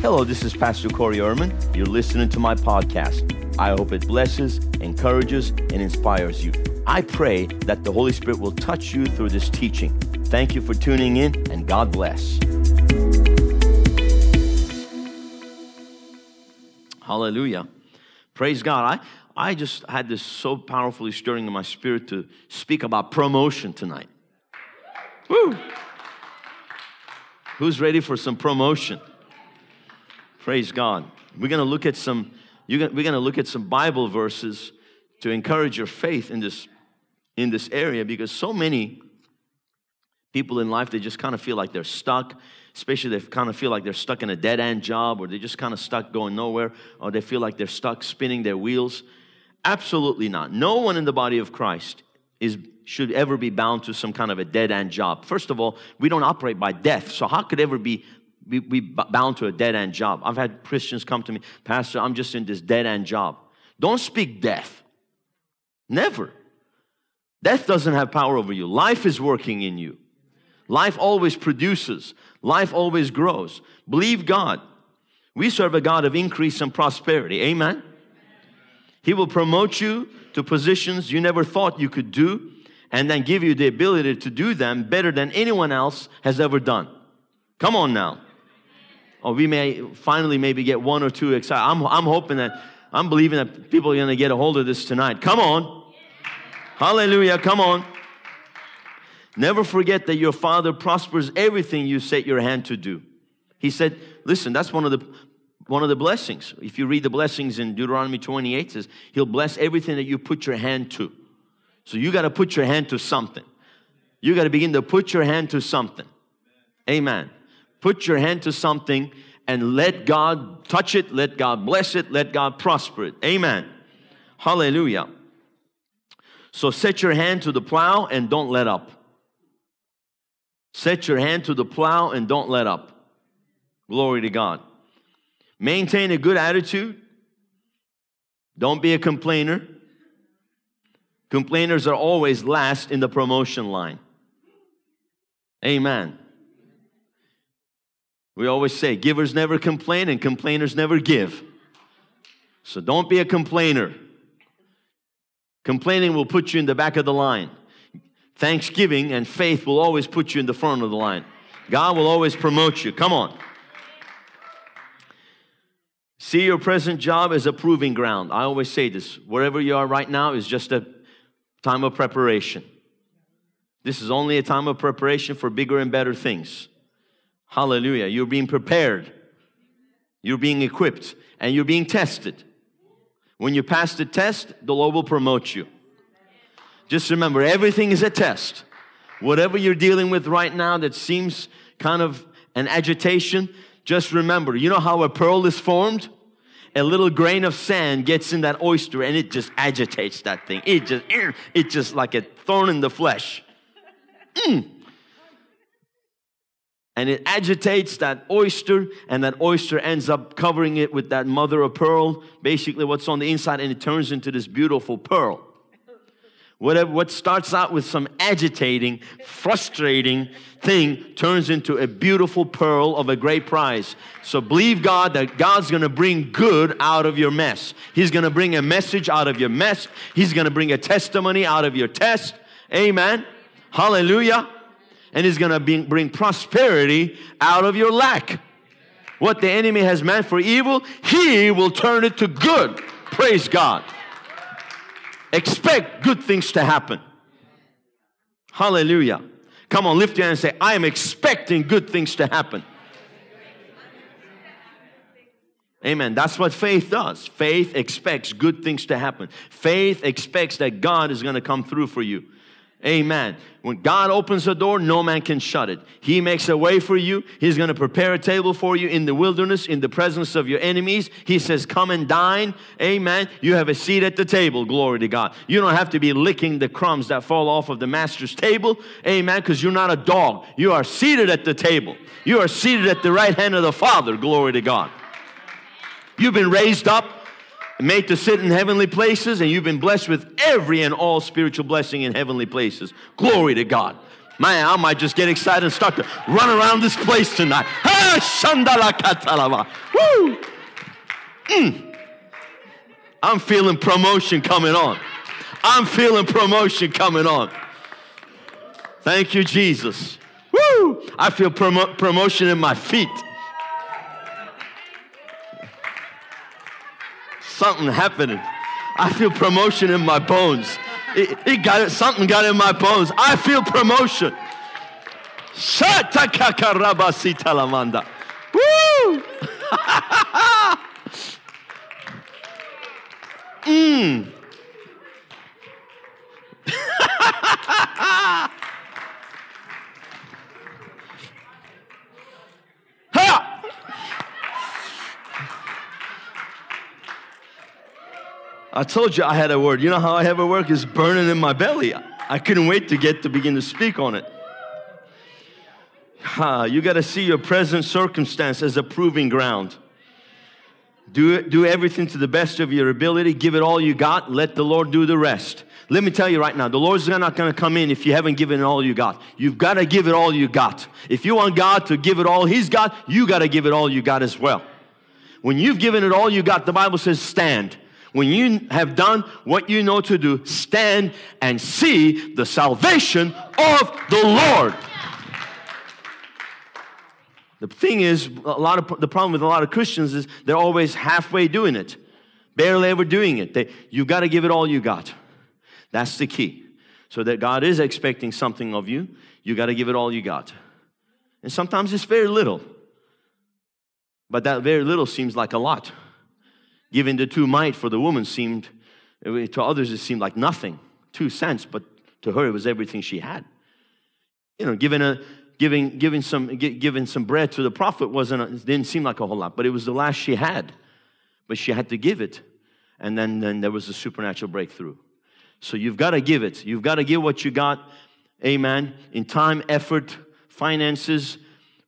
Hello, this is Pastor Corey Ehrman. You're listening to my podcast. I hope it blesses, encourages, and inspires you. I pray that the Holy Spirit will touch you through this teaching. Thank you for tuning in, and God bless. Hallelujah. Praise God. I, I just had this so powerfully stirring in my spirit to speak about promotion tonight. Woo! Who's ready for some promotion? Praise God. We're going to look at some we're going to look at some Bible verses to encourage your faith in this in this area because so many people in life they just kind of feel like they're stuck especially they kind of feel like they're stuck in a dead end job or they're just kind of stuck going nowhere or they feel like they're stuck spinning their wheels. Absolutely not. No one in the body of christ is should ever be bound to some kind of a dead end job. First of all we don't operate by death. So how could ever be be, be bound to a dead end job. I've had Christians come to me, Pastor, I'm just in this dead end job. Don't speak death. Never. Death doesn't have power over you. Life is working in you. Life always produces, life always grows. Believe God. We serve a God of increase and prosperity. Amen. He will promote you to positions you never thought you could do and then give you the ability to do them better than anyone else has ever done. Come on now or we may finally maybe get one or two excited. I'm, I'm hoping that, I'm believing that people are going to get a hold of this tonight. Come on. Hallelujah. Come on. Never forget that your Father prospers everything you set your hand to do. He said, listen, that's one of the one of the blessings. If you read the blessings in Deuteronomy 28, says he'll bless everything that you put your hand to. So you got to put your hand to something. You got to begin to put your hand to something. Amen. Put your hand to something and let God touch it, let God bless it, let God prosper it. Amen. Hallelujah. So set your hand to the plow and don't let up. Set your hand to the plow and don't let up. Glory to God. Maintain a good attitude. Don't be a complainer. Complainers are always last in the promotion line. Amen. We always say givers never complain and complainers never give. So don't be a complainer. Complaining will put you in the back of the line. Thanksgiving and faith will always put you in the front of the line. God will always promote you. Come on. See your present job as a proving ground. I always say this wherever you are right now is just a time of preparation. This is only a time of preparation for bigger and better things. Hallelujah. You're being prepared, you're being equipped, and you're being tested. When you pass the test, the Lord will promote you. Just remember, everything is a test. Whatever you're dealing with right now that seems kind of an agitation, just remember, you know how a pearl is formed? A little grain of sand gets in that oyster and it just agitates that thing. It just, it just like a thorn in the flesh. Mm and it agitates that oyster, and that oyster ends up covering it with that mother of pearl, basically what's on the inside, and it turns into this beautiful pearl. Whatever, what starts out with some agitating, frustrating thing turns into a beautiful pearl of a great price. So believe God that God's gonna bring good out of your mess. He's gonna bring a message out of your mess, He's gonna bring a testimony out of your test. Amen. Hallelujah and He's to bring prosperity out of your lack. What the enemy has meant for evil, He will turn it to good. Praise God. Expect good things to happen. Hallelujah. Come on, lift your hand and say, I am expecting good things to happen. Amen. That's what faith does. Faith expects good things to happen. Faith expects that God is going to come through for you. Amen. When God opens a door, no man can shut it. He makes a way for you. He's going to prepare a table for you in the wilderness, in the presence of your enemies. He says, Come and dine. Amen. You have a seat at the table. Glory to God. You don't have to be licking the crumbs that fall off of the master's table. Amen. Because you're not a dog. You are seated at the table. You are seated at the right hand of the Father. Glory to God. You've been raised up made to sit in heavenly places, and you've been blessed with every and all spiritual blessing in heavenly places. Glory to God. Man, I might just get excited and start to run around this place tonight. Woo! Mm. I'm feeling promotion coming on. I'm feeling promotion coming on. Thank you, Jesus. Woo! I feel promo- promotion in my feet. Something happening. I feel promotion in my bones. It, it got it, something got in my bones. I feel promotion. Woo! mm. ha! I told you I had a word. You know how I have a word? It's burning in my belly. I couldn't wait to get to begin to speak on it. Ha, you got to see your present circumstance as a proving ground. Do, do everything to the best of your ability. Give it all you got. Let the Lord do the rest. Let me tell you right now, the Lord's not going to come in if you haven't given all you got. You've got to give it all you got. If you want God to give it all He's got, you got to give it all you got as well. When you've given it all you got, the Bible says, stand. When you have done what you know to do, stand and see the salvation of the Lord. The thing is, a lot of the problem with a lot of Christians is they're always halfway doing it, barely ever doing it. They, you've got to give it all you got. That's the key. So that God is expecting something of you, you got to give it all you got. And sometimes it's very little, but that very little seems like a lot. Giving the two mite for the woman seemed, eh, to others, it seemed like nothing, two cents, but to her, it was everything she had. You know, giving a giving giving some giving some bread to the prophet wasn't it didn't seem like a whole lot, but it was the last she had. But she had to give it, and then then there was a supernatural breakthrough. So you've got to give it. You've got to give what you got, amen, in time, effort, finances,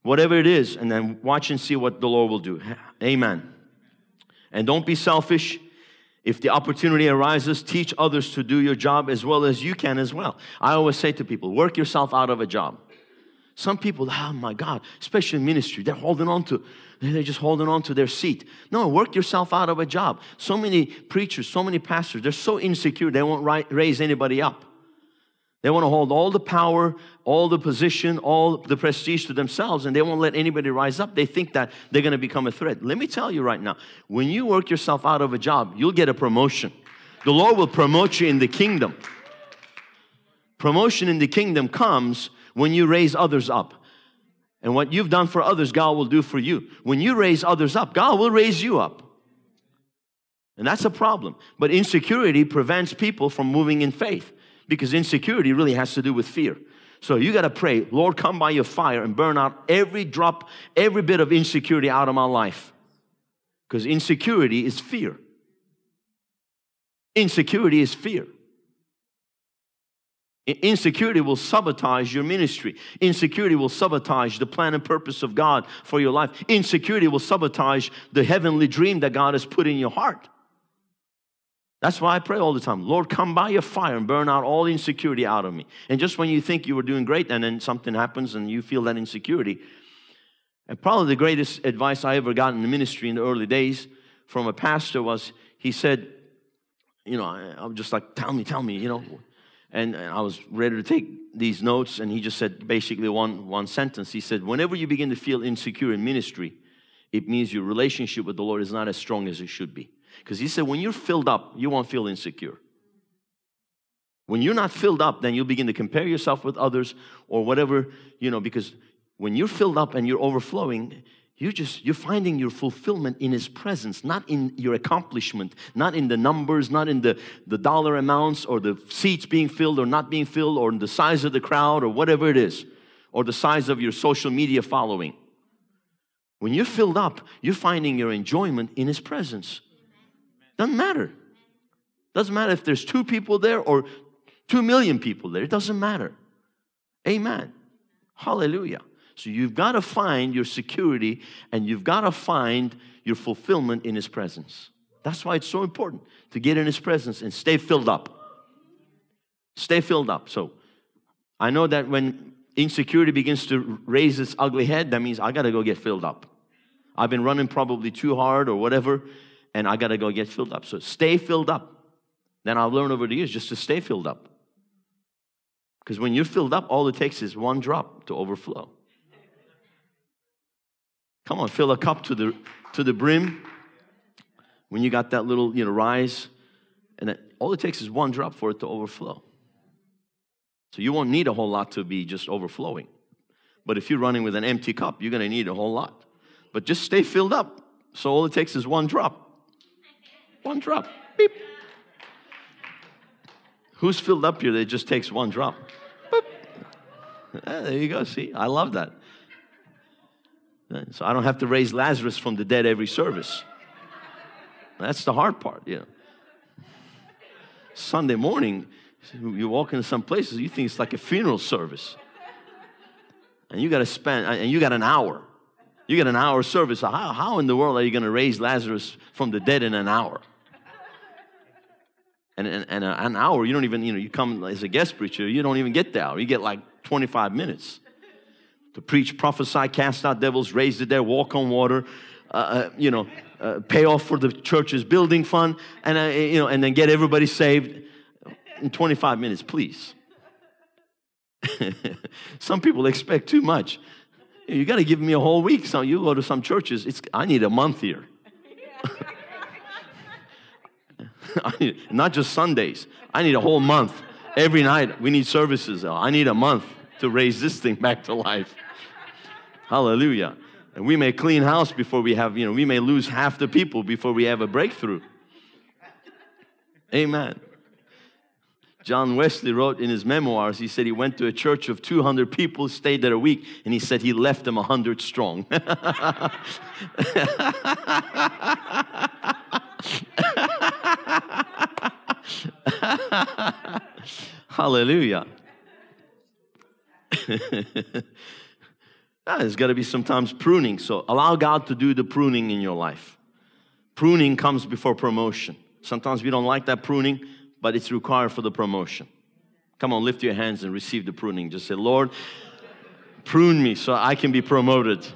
whatever it is, and then watch and see what the Lord will do. Amen. And don't be selfish. If the opportunity arises, teach others to do your job as well as you can as well. I always say to people, work yourself out of a job. Some people, oh my God, especially in ministry, they're holding on to, they're just holding on to their seat. No, work yourself out of a job. So many preachers, so many pastors, they're so insecure, they won't raise anybody up. They want to hold all the power, all the position, all the prestige to themselves, and they won't let anybody rise up. They think that they're going to become a threat. Let me tell you right now when you work yourself out of a job, you'll get a promotion. The Lord will promote you in the kingdom. Promotion in the kingdom comes when you raise others up. And what you've done for others, God will do for you. When you raise others up, God will raise you up. And that's a problem. But insecurity prevents people from moving in faith because insecurity really has to do with fear. So you got to pray, Lord, come by your fire and burn out every drop, every bit of insecurity out of my life. Because insecurity is fear. Insecurity is fear. Insecurity will sabotage your ministry. Insecurity will sabotage the plan and purpose of God for your life. Insecurity will sabotage the heavenly dream that God has put in your heart. That's why I pray all the time. Lord, come by your fire and burn out all insecurity out of me. And just when you think you were doing great and then something happens and you feel that insecurity. And probably the greatest advice I ever got in the ministry in the early days from a pastor was he said, you know, I, am just like, tell me, tell me, you know. And, and I was ready to take these notes, and he just said basically one, one sentence. He said, Whenever you begin to feel insecure in ministry, it means your relationship with the Lord is not as strong as it should be. Because he said, when you're filled up, you won't feel insecure. When you're not filled up, then you'll begin to compare yourself with others or whatever, you know, because when you're filled up and you're overflowing, you're just you're finding your fulfillment in his presence not in your accomplishment not in the numbers not in the, the dollar amounts or the seats being filled or not being filled or the size of the crowd or whatever it is or the size of your social media following when you're filled up you're finding your enjoyment in his presence doesn't matter. Doesn't matter if there's two people there or two million people there. It doesn't matter. Amen. Hallelujah. So you've got to find your security and you've got to find your fulfillment in His presence. That's why it's so important to get in His presence and stay filled up. Stay filled up. So I know that when insecurity begins to raise its ugly head, that means I got to go get filled up. I've been running probably too hard or whatever, and I got to go get filled up. So stay filled up. Then I've learned over the years just to stay filled up. Because when you're filled up, all it takes is one drop to overflow. Come on, fill a cup to the to the brim. When you got that little, you know, rise, and that, all it takes is one drop for it to overflow. So you won't need a whole lot to be just overflowing. But if you're running with an empty cup, you're going to need a whole lot. But just stay filled up. So all it takes is one drop. One drop. Beep. Who's filled up here that just takes one drop? Ah, there you go. See, I love that. So I don't have to raise Lazarus from the dead every service. That's the hard part, know. Sunday morning, you walk into some places, you think it's like a funeral service. And you got to spend, and you got an hour. You got an hour service. How, how in the world are you going to raise Lazarus from the dead in an hour? And, and, and an hour, you don't even, you know, you come as a guest preacher, you don't even get the hour. You get like 25 minutes to preach, prophesy, cast out devils, raise the dead, walk on water, uh, uh, you know, uh, pay off for the church's building fund, and uh, you know, and then get everybody saved in 25 minutes, please. some people expect too much. You got to give me a whole week. So you go to some churches, it's I need a month here. Not just Sundays. I need a whole month. Every night we need services. I need a month to raise this thing back to life. Hallelujah. And we may clean house before we have, you know, we may lose half the people before we have a breakthrough. Amen. John Wesley wrote in his memoirs, he said he went to a church of 200 people, stayed there a week, and he said he left them 100 strong. Hallelujah. Ah, there's got to be sometimes pruning. So allow God to do the pruning in your life. Pruning comes before promotion. Sometimes we don't like that pruning, but it's required for the promotion. Come on, lift your hands and receive the pruning. Just say, Lord, prune me so I can be promoted.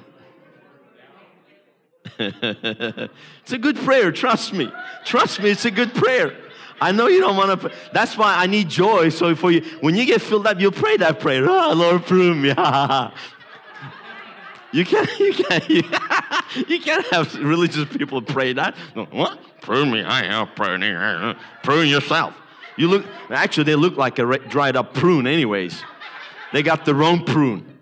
it's a good prayer, trust me. Trust me, it's a good prayer. I know you don't want to. That's why I need joy. So for you, when you get filled up, you'll pray that prayer. Oh, Lord, prune me. you can't. You can't. You, can't have religious people pray that. What? Prune me. I am pruning. Prune yourself. You look. Actually, they look like a dried up prune. Anyways, they got their own prune.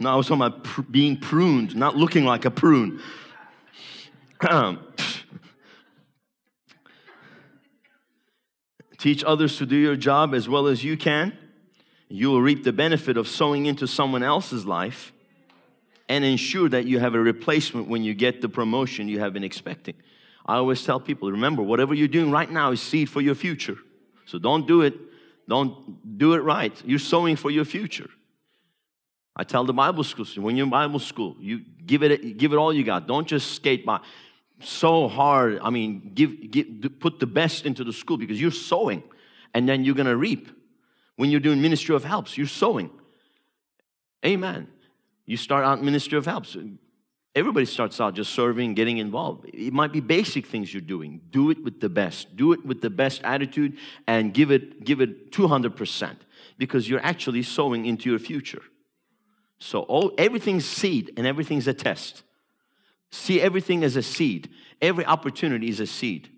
No, I was talking about pr- being pruned, not looking like a prune. Um, teach others to do your job as well as you can. You will reap the benefit of sowing into someone else's life and ensure that you have a replacement when you get the promotion you have been expecting. I always tell people remember, whatever you're doing right now is seed for your future. So don't do it, don't do it right. You're sowing for your future. I tell the Bible school students, when you're in Bible school, you give it, give it all you got. Don't just skate by. So hard. I mean, give, give, put the best into the school because you're sowing, and then you're gonna reap. When you're doing ministry of helps, you're sowing. Amen. You start out ministry of helps. Everybody starts out just serving, getting involved. It might be basic things you're doing. Do it with the best. Do it with the best attitude and give it give it 200% because you're actually sowing into your future. So all, everything's seed and everything's a test. See everything as a seed. Every opportunity is a seed.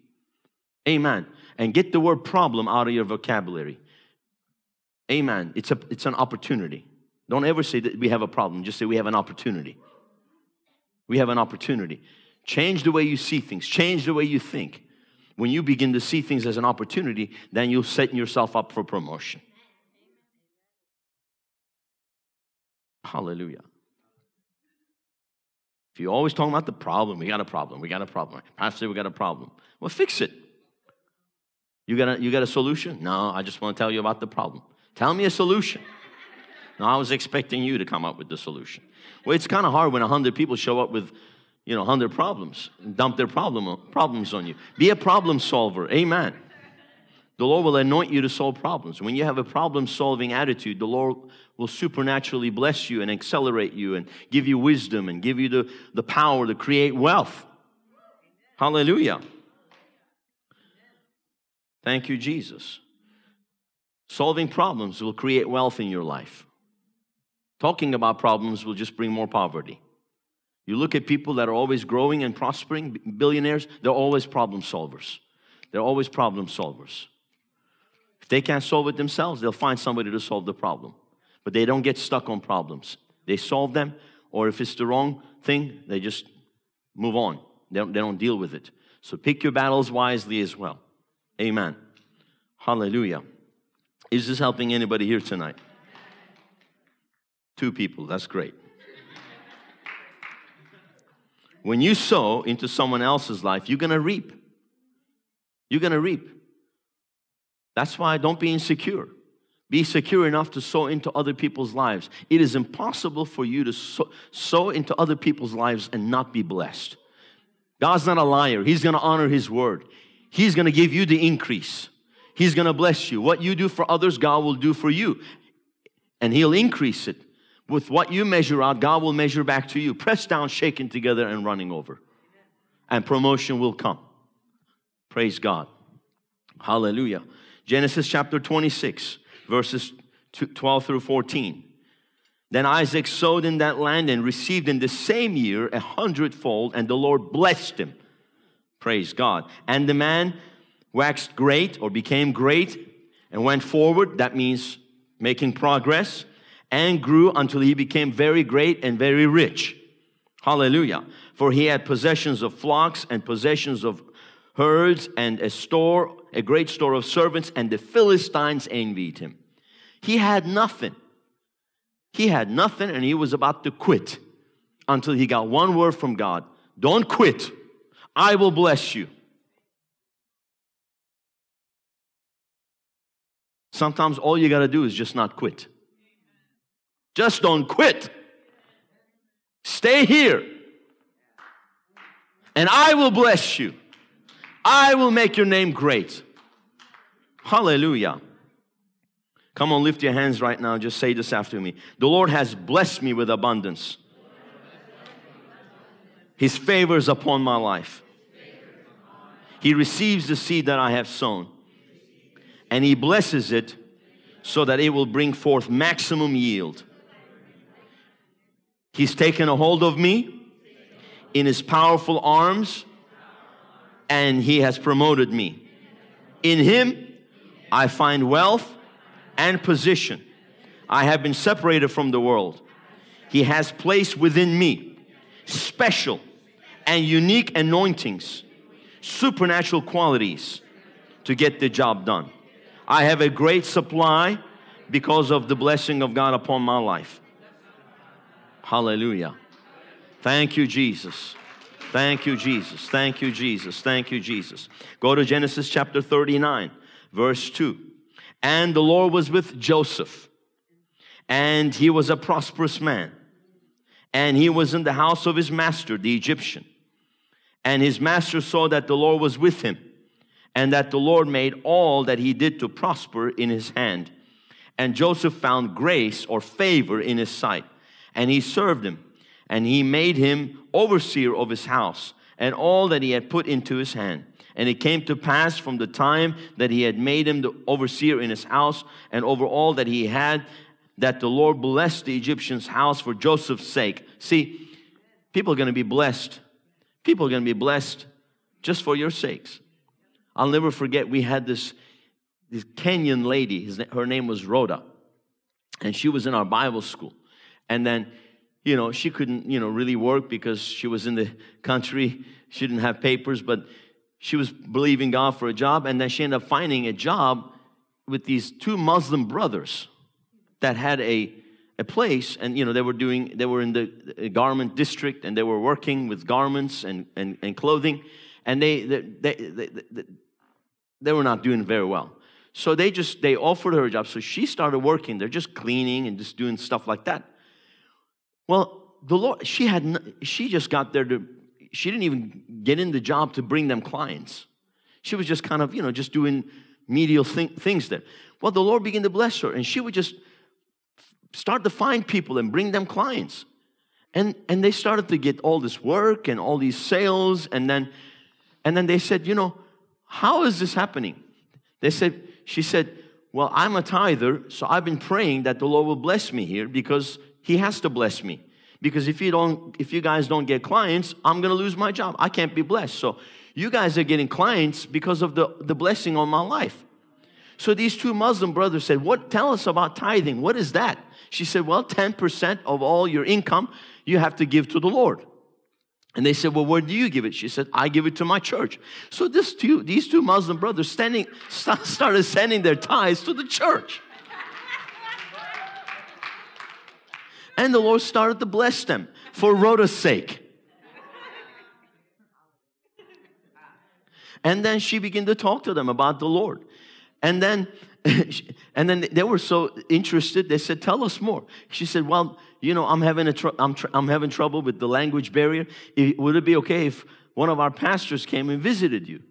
Amen. And get the word problem out of your vocabulary. Amen. It's, a, it's an opportunity. Don't ever say that we have a problem. Just say we have an opportunity. We have an opportunity. Change the way you see things, change the way you think. When you begin to see things as an opportunity, then you'll set yourself up for promotion. Hallelujah. If you're always talking about the problem, we got a problem, we got a problem. Pastor, we got a problem. Well, fix it. You got a, you got a solution? No, I just want to tell you about the problem. Tell me a solution. No, I was expecting you to come up with the solution. Well, it's kind of hard when 100 people show up with, you know, 100 problems and dump their problem, problems on you. Be a problem solver. Amen. The Lord will anoint you to solve problems. When you have a problem solving attitude, the Lord will supernaturally bless you and accelerate you and give you wisdom and give you the, the power to create wealth. Hallelujah. Thank you, Jesus. Solving problems will create wealth in your life. Talking about problems will just bring more poverty. You look at people that are always growing and prospering, billionaires, they're always problem solvers. They're always problem solvers. If they can't solve it themselves, they'll find somebody to solve the problem. But they don't get stuck on problems. They solve them, or if it's the wrong thing, they just move on. They don't, they don't deal with it. So pick your battles wisely as well. Amen. Hallelujah. Is this helping anybody here tonight? Two people, that's great. When you sow into someone else's life, you're gonna reap. You're gonna reap. That's why don't be insecure. Be secure enough to sow into other people's lives. It is impossible for you to sow, into other people's lives and not be blessed. God's not a liar, He's gonna honor His word. He's gonna give you the increase. He's going to bless you. What you do for others, God will do for you. And He'll increase it. With what you measure out, God will measure back to you. Pressed down, shaken together, and running over. And promotion will come. Praise God. Hallelujah. Genesis chapter 26, verses 12 through 14. Then Isaac sowed in that land and received in the same year a hundredfold, and the Lord blessed him. Praise God. And the man waxed great or became great and went forward, that means making progress, and grew until he became very great and very rich. Hallelujah. For he had possessions of flocks and possessions of herds and a store, a great store of servants, and the Philistines envied him. He had nothing. He had nothing and he was about to quit until he got one word from God Don't quit. I will bless you. Sometimes all you got to do is just not quit. Just don't quit. Stay here. And I will bless you. I will make your name great. Hallelujah. Come on, lift your hands right now. Just say this after me. The Lord has blessed me with abundance. His favors upon my life. He receives the seed that I have sown and He blesses it so that it will bring forth maximum yield. He's taken a hold of me in His powerful arms and He has promoted me. In Him, I find wealth and position. I have been separated from the world. He has placed within me special and unique anointings, supernatural qualities to get the job done. I have a great supply because of the blessing of God upon my life. Hallelujah. Thank you, Jesus. Thank you, Jesus. Thank you, Jesus. Thank you, Jesus. Go to Genesis chapter 39, verse 2. And the Lord was with Joseph, and he was a prosperous man, and he was in the house of his master, the Egyptian. And his master saw that the Lord was with him and that the Lord made all that he did to prosper in his hand. And Joseph found grace or favor in his sight, and he served him, and he made him overseer of his house and all that he had put into his hand. And it came to pass from the time that he had made him the overseer in his house and over all that he had, that the Lord blessed the Egyptian's house for Joseph's sake. See, people are going to be blessed. People are going to be blessed just for your sakes. I'll never forget, we had this, this Kenyan lady, his, her name was Rhoda, and she was in our Bible school. And then, you know, she couldn't, you know, really work because she was in the country, she didn't have papers, but she was believing God for a job, and then she ended up finding a job with these two Muslim brothers that had a a place and you know they were doing they were in the garment district and they were working with garments and and, and clothing and they they, they, they, they were not doing very well. So they just they offered her a job. So she started working. They're just cleaning and just doing stuff like that. Well, the Lord, she had she just got there to she didn't even get in the job to bring them clients. She was just kind of, you know, just doing medial th- things there. Well, the Lord began to bless her, and she would just start to find people and bring them clients. And, and they started to get all this work and all these sales. And then, and then they said, you know, how is this happening? They said, she said, well, I'm a tither, so I've been praying that the Lord will bless me here because He has to bless me. Because if you don't, if you guys don't get clients, I'm gonna lose my job. I can't be blessed. So you guys are getting clients because of the, the blessing on my life. So these two Muslim brothers said, What tell us about tithing? What is that? She said, Well, 10% of all your income you have to give to the Lord. And they said, Well, where do you give it? She said, I give it to my church. So this two, these two Muslim brothers standing, started sending their tithes to the church. And the Lord started to bless them for Rhoda's sake. And then she began to talk to them about the Lord. And then and then they were so interested. They said, "Tell us more." She said, "Well, you know, I'm having a tr- I'm, tr- I'm having trouble with the language barrier. would it be okay if one of our pastors came and visited you?"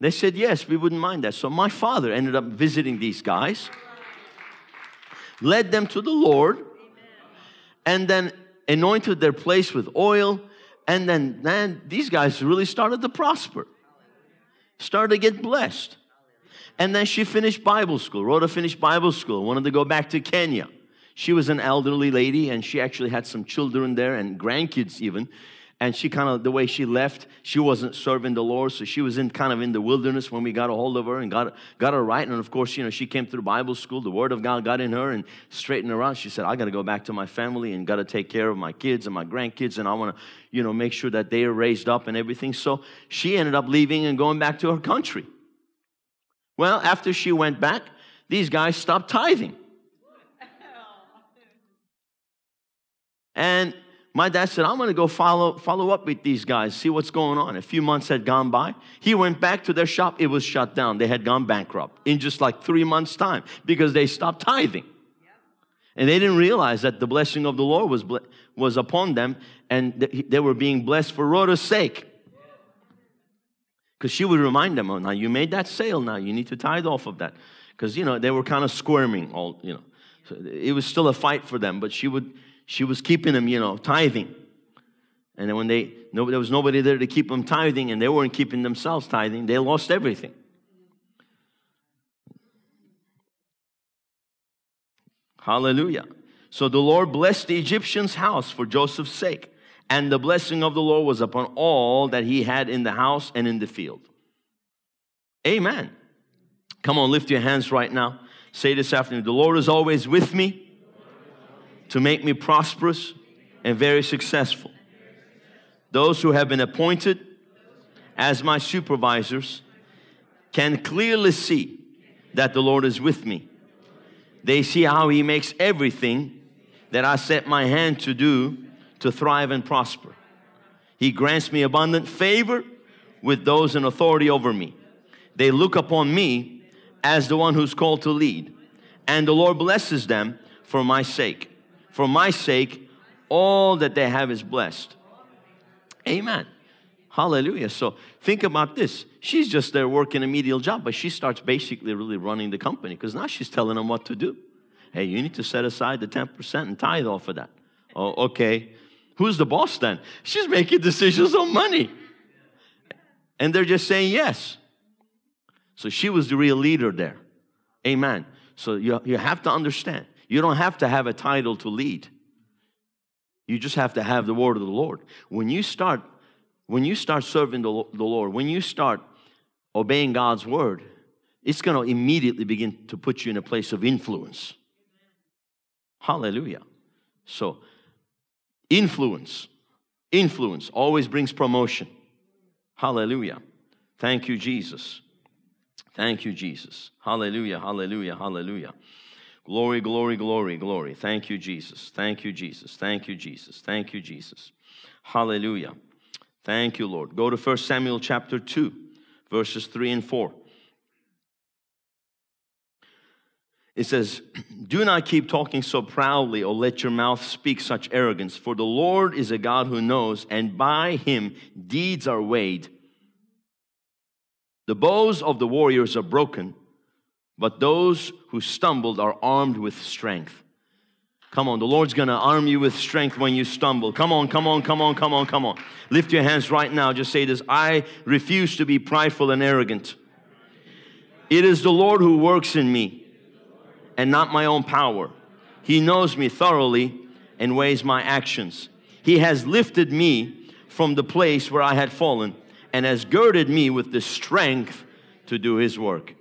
They said, "Yes, we wouldn't mind that." So my father ended up visiting these guys, led them to the Lord, and then anointed their place with oil. And then, then these guys really started to prosper, started to get blessed. And then she finished Bible school. Rhoda finished Bible school, wanted to go back to Kenya. She was an elderly lady and she actually had some children there and grandkids even. And she kind of, the way she left, she wasn't serving the Lord. So she was in kind of in the wilderness when we got a hold of her and got, got her right. And of course, you know, she came through Bible school. The Word of God got in her and straightened her out. She said, I got to go back to my family and got to take care of my kids and my grandkids. And I want to, you know, make sure that they are raised up and everything. So she ended up leaving and going back to her country. Well, after she went back, these guys stopped tithing. And my dad said, I'm going to go follow, follow up with these guys, see what's going on. A few months had gone by. He went back to their shop. It was shut down. They had gone bankrupt in just like three months' time because they stopped tithing. And they didn't realize that the blessing of the Lord was, was upon them and they were being blessed for Rhoda's sake. Because she would remind them, oh, now you made that sale, now you need to tithe off of that. Because, you know, they were kind of squirming, all, you know. So it was still a fight for them, but she would, she was keeping them, you know, tithing. And then when they, no, there was nobody there to keep them tithing and they weren't keeping themselves tithing, they lost everything. Hallelujah. So the Lord blessed the Egyptian's house for Joseph's sake and the blessing of the Lord was upon all that he had in the house and in the field. Amen. Come on, lift your hands right now. Say this afternoon The Lord is always with me to make me prosperous and very successful. Those who have been appointed as my supervisors can clearly see that the Lord is with me. They see how He makes everything that I set my hand to do to thrive and prosper. He grants me abundant favor with those in authority over me. They look upon me as the one who's called to lead, and the Lord blesses them for my sake. For my sake, all that they have is blessed. Amen. Hallelujah. So think about this. She's just there working a medial job, but she starts basically really running the company because now she's telling them what to do. Hey, you need to set aside the 10% and tithe off of that. Oh, okay. Who's the boss then? She's making decisions on money. And they're just saying yes. So she was the real leader there. Amen. So you, you have to understand. You don't have to have a title to lead. You just have to have the word of the Lord. When you start, when you start serving the, the Lord, when you start obeying God's word, it's going to immediately begin to put you in a place of influence. Hallelujah. So Influence. Influence always brings promotion. Hallelujah. Thank you, Jesus. Thank you, Jesus. Hallelujah, hallelujah, hallelujah. Glory, glory, glory, glory. Thank you, Jesus. Thank you, Jesus. Thank you, Jesus. Thank you, Jesus. Hallelujah. Thank you, Lord. Go to 1 Samuel chapter 2, verses 3 and 4. It says, Do not keep talking so proudly or let your mouth speak such arrogance, for the Lord is a God who knows, and by him deeds are weighed. The bows of the warriors are broken, but those who stumbled are armed with strength. Come on, the Lord's gonna arm you with strength when you stumble. Come on, come on, come on, come on, come on. Lift your hands right now. Just say this I refuse to be prideful and arrogant. It is the Lord who works in me and not my own power. He knows me thoroughly and weighs my actions. He has lifted me from the place where I had fallen and has girded me with the strength to do His work.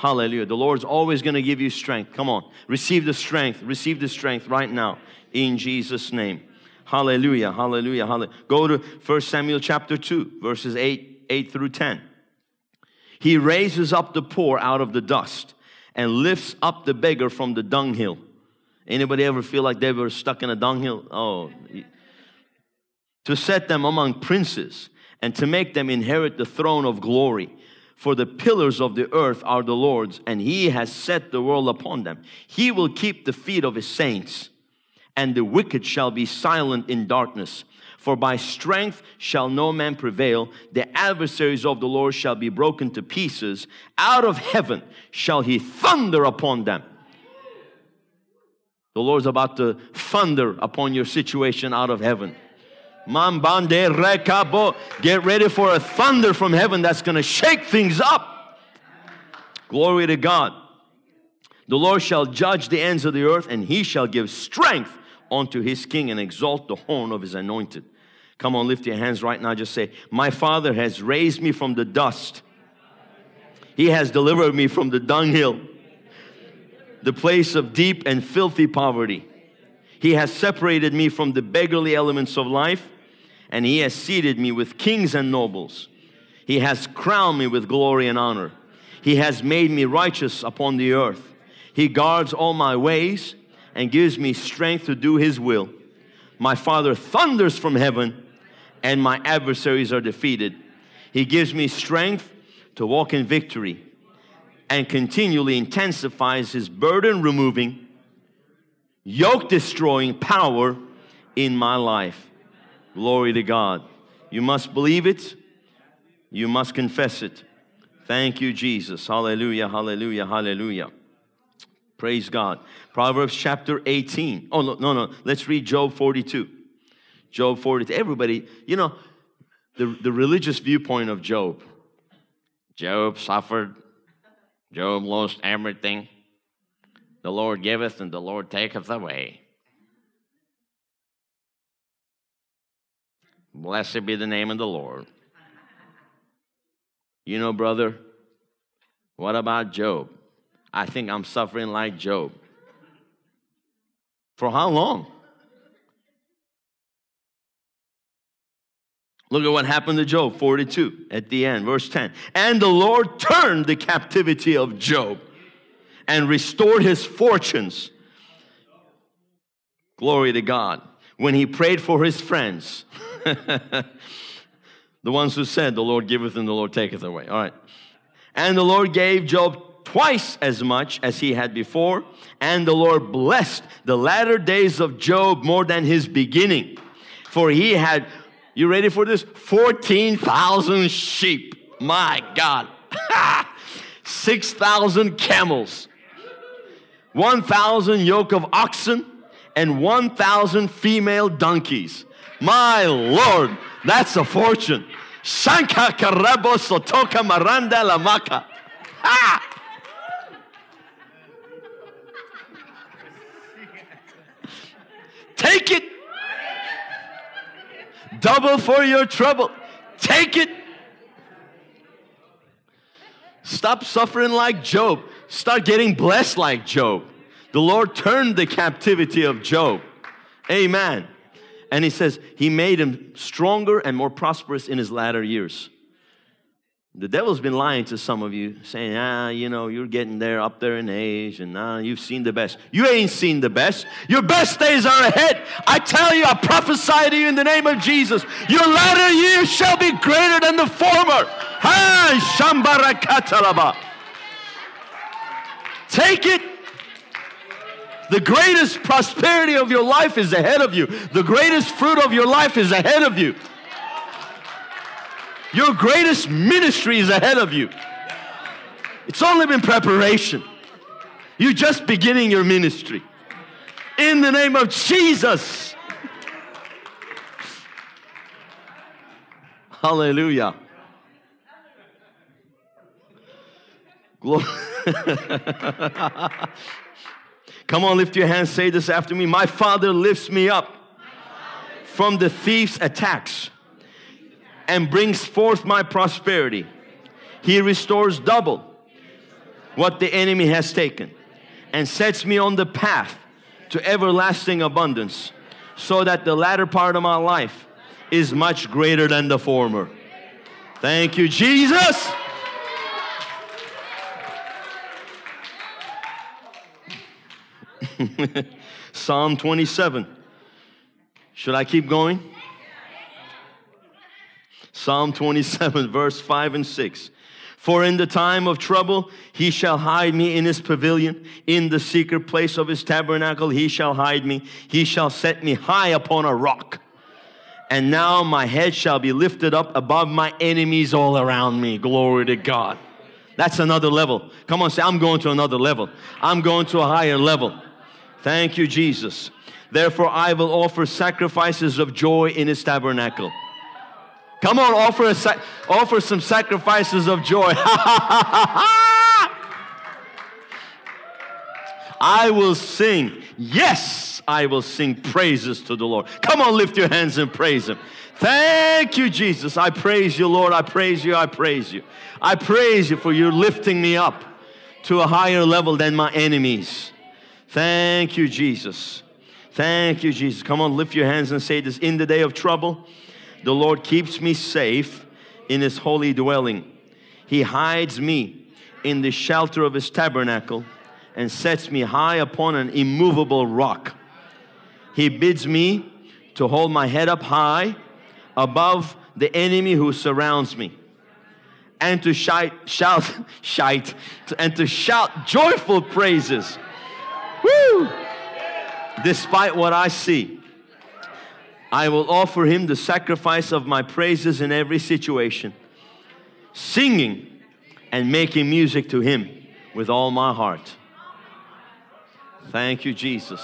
Hallelujah. The Lord's always going to give you strength. Come on. Receive the strength. Receive the strength right now in Jesus' name. Hallelujah. Hallelujah. Hallelujah. Go to 1 Samuel chapter 2, verses 8, 8 through 10. He raises up the poor out of the dust and lifts up the beggar from the dunghill. Anybody ever feel like they were stuck in a dunghill? Oh. To set them among princes and to make them inherit the throne of glory. For the pillars of the earth are the Lord's, and He has set the world upon them. He will keep the feet of His saints, and the wicked shall be silent in darkness. For by strength shall no man prevail. The adversaries of the Lord shall be broken to pieces. Out of heaven shall He thunder upon them. The Lord's about to thunder upon your situation out of heaven. Get ready for a thunder from heaven that's going to shake things up. Glory to God. The Lord shall judge the ends of the earth, and he shall give strength unto his king and exalt the horn of his anointed. Come on, lift your hands right now. Just say, My Father has raised me from the dust, He has delivered me from the dunghill, the place of deep and filthy poverty. He has separated me from the beggarly elements of life, and He has seated me with kings and nobles. He has crowned me with glory and honor. He has made me righteous upon the earth. He guards all my ways and gives me strength to do His will. My Father thunders from heaven, and my adversaries are defeated. He gives me strength to walk in victory and continually intensifies His burden removing yoke destroying power in my life. Glory to God. You must believe it, you must confess it. Thank you, Jesus. Hallelujah, hallelujah, hallelujah. Praise God. Proverbs chapter 18. Oh, no, no, no. Let's read Job 42. Job 42. Everybody, you know, the, the religious viewpoint of Job. Job suffered. Job lost everything. The Lord giveth and the Lord taketh away. Blessed be the name of the Lord. You know, brother, what about Job? I think I'm suffering like Job. For how long? Look at what happened to Job, 42 at the end, verse 10. And the Lord turned the captivity of Job and restored his fortunes. Glory to God. When he prayed for his friends, the ones who said, The Lord giveth and the Lord taketh away. All right. And the Lord gave Job twice as much as he had before, and the Lord blessed the latter days of Job more than his beginning. For he had, you ready for this? 14,000 sheep. My God. 6,000 camels, 1,000 yoke of oxen and 1,000 female donkeys. My Lord, that's a fortune. Shanka karabo sotoka maranda lamaka. Ha! Take it. Double for your trouble. Take it. Stop suffering like Job. Start getting blessed like Job. The Lord turned the captivity of Job. Amen. And he says, He made him stronger and more prosperous in his latter years. The devil's been lying to some of you, saying, ah, you know, you're getting there, up there in age, and ah, you've seen the best. You ain't seen the best. Your best days are ahead. I tell you, I prophesy to you in the name of Jesus, your latter years shall be greater than the former. Ha, Take it. The greatest prosperity of your life is ahead of you. The greatest fruit of your life is ahead of you. Your greatest ministry is ahead of you. It's only been preparation. You're just beginning your ministry. In the name of Jesus. Hallelujah. Glory. Come on, lift your hands, say this after me. My Father lifts me up from the thief's attacks and brings forth my prosperity. He restores double what the enemy has taken and sets me on the path to everlasting abundance so that the latter part of my life is much greater than the former. Thank you, Jesus. Psalm 27. Should I keep going? Psalm 27, verse 5 and 6. For in the time of trouble he shall hide me in his pavilion. In the secret place of his tabernacle he shall hide me. He shall set me high upon a rock. And now my head shall be lifted up above my enemies all around me. Glory to God. That's another level. Come on, say, I'm going to another level. I'm going to a higher level. Thank you, Jesus. Therefore, I will offer sacrifices of joy in his tabernacle. Come on, offer, a sa- offer some sacrifices of joy. I will sing. Yes, I will sing praises to the Lord. Come on, lift your hands and praise Him. Thank you, Jesus. I praise you, Lord. I praise you. I praise you. I praise you for you're lifting me up to a higher level than my enemies. Thank you, Jesus. Thank you, Jesus. Come on, lift your hands and say this. In the day of trouble, the Lord keeps me safe in his holy dwelling. He hides me in the shelter of his tabernacle and sets me high upon an immovable rock. He bids me to hold my head up high above the enemy who surrounds me and to shout, shout, and to shout joyful praises. Woo! Despite what I see, I will offer him the sacrifice of my praises in every situation, singing and making music to him with all my heart. Thank you, Jesus.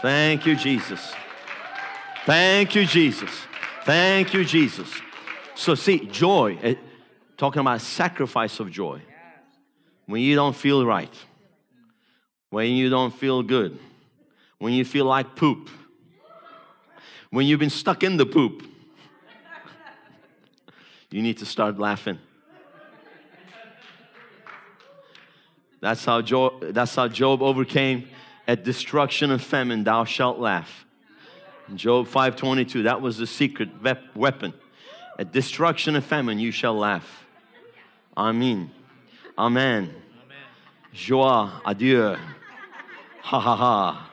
Thank you, Jesus. Thank you, Jesus. Thank you, Jesus. So, see, joy, eh, talking about sacrifice of joy. When you don't feel right, when you don't feel good, when you feel like poop, when you've been stuck in the poop, you need to start laughing. That's how Job, that's how Job overcame at destruction and famine, thou shalt laugh. Job 5:22, that was the secret weapon. At destruction and famine, you shall laugh. Amen. Amen. Joie, adieu. Ha ha ha.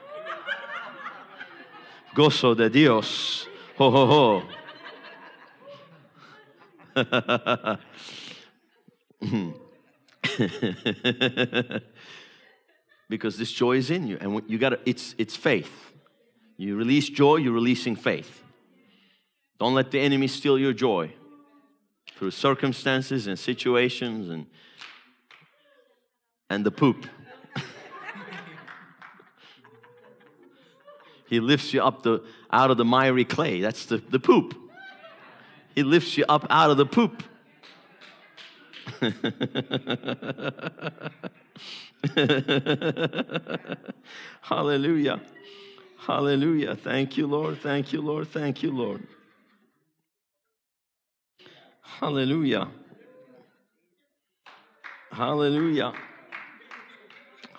Gozo de Dios. Ho ho ho. because this joy is in you and you got it's it's faith you release joy you're releasing faith don't let the enemy steal your joy through circumstances and situations and and the poop he lifts you up the out of the miry clay that's the, the poop he lifts you up out of the poop Hallelujah. Hallelujah. Thank you, Lord. Thank you, Lord. Thank you, Lord. Hallelujah. Hallelujah.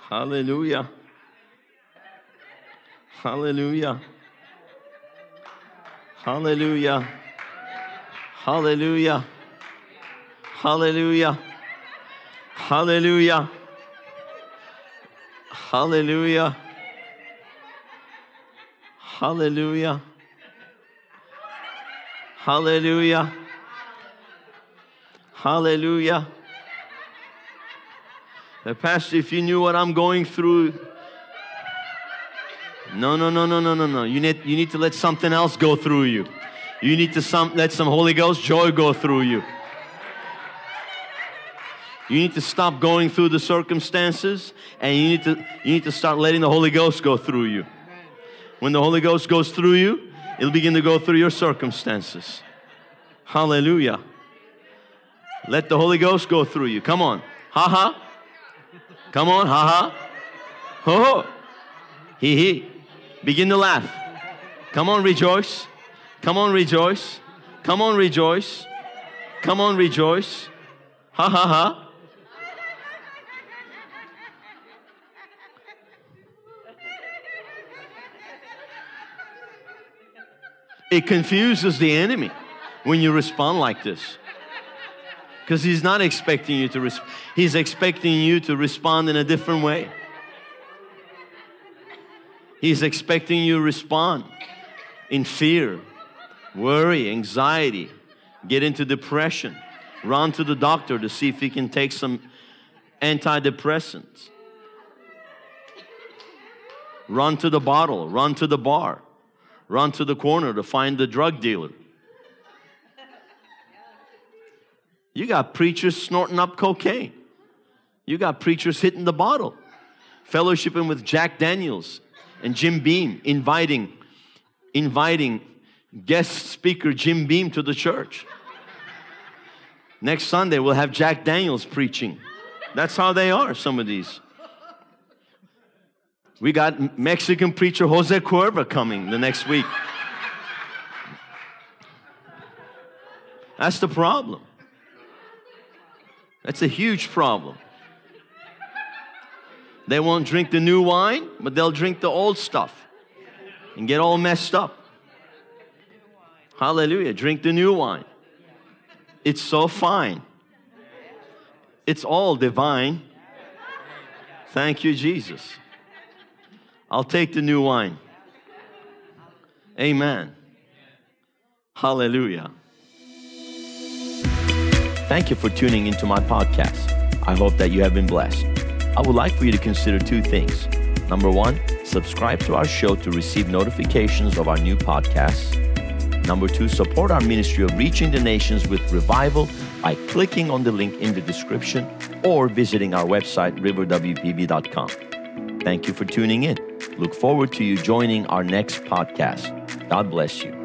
Hallelujah. Hallelujah. Hallelujah. Hallelujah. Hallelujah. Hallelujah. Hallelujah. Hallelujah. Hallelujah. Hallelujah. Pastor, if you knew what I'm going through, No, no, no, no, no, no, no. You need, you need to let something else go through you. You need to some, let some Holy Ghost joy go through you. You need to stop going through the circumstances and you need to, you need to start letting the Holy Ghost go through you. When the Holy Ghost goes through you, it'll begin to go through your circumstances. Hallelujah. Let the Holy Ghost go through you. Come on. Ha ha. Come on. Ha ha. Ho ho. He he. Begin to laugh. Come on, rejoice. Come on, rejoice. Come on, rejoice. Come on, rejoice. Ha ha ha. It confuses the enemy when you respond like this. Because he's not expecting you to respond, he's expecting you to respond in a different way. He's expecting you to respond in fear, worry, anxiety, get into depression, run to the doctor to see if he can take some antidepressants, run to the bottle, run to the bar run to the corner to find the drug dealer. You got preachers snorting up cocaine. You got preachers hitting the bottle, fellowshipping with Jack Daniels and Jim Beam, inviting, inviting guest speaker Jim Beam to the church. Next Sunday, we'll have Jack Daniels preaching. That's how they are, some of these. We got Mexican preacher Jose Cuervo coming the next week. That's the problem. That's a huge problem. They won't drink the new wine, but they'll drink the old stuff and get all messed up. Hallelujah. Drink the new wine. It's so fine. It's all divine. Thank you, Jesus. I'll take the new wine. Amen. Hallelujah. Thank you for tuning into my podcast. I hope that you have been blessed. I would like for you to consider two things. Number one, subscribe to our show to receive notifications of our new podcasts. Number two, support our ministry of reaching the nations with revival by clicking on the link in the description or visiting our website, riverwpb.com. Thank you for tuning in. Look forward to you joining our next podcast. God bless you.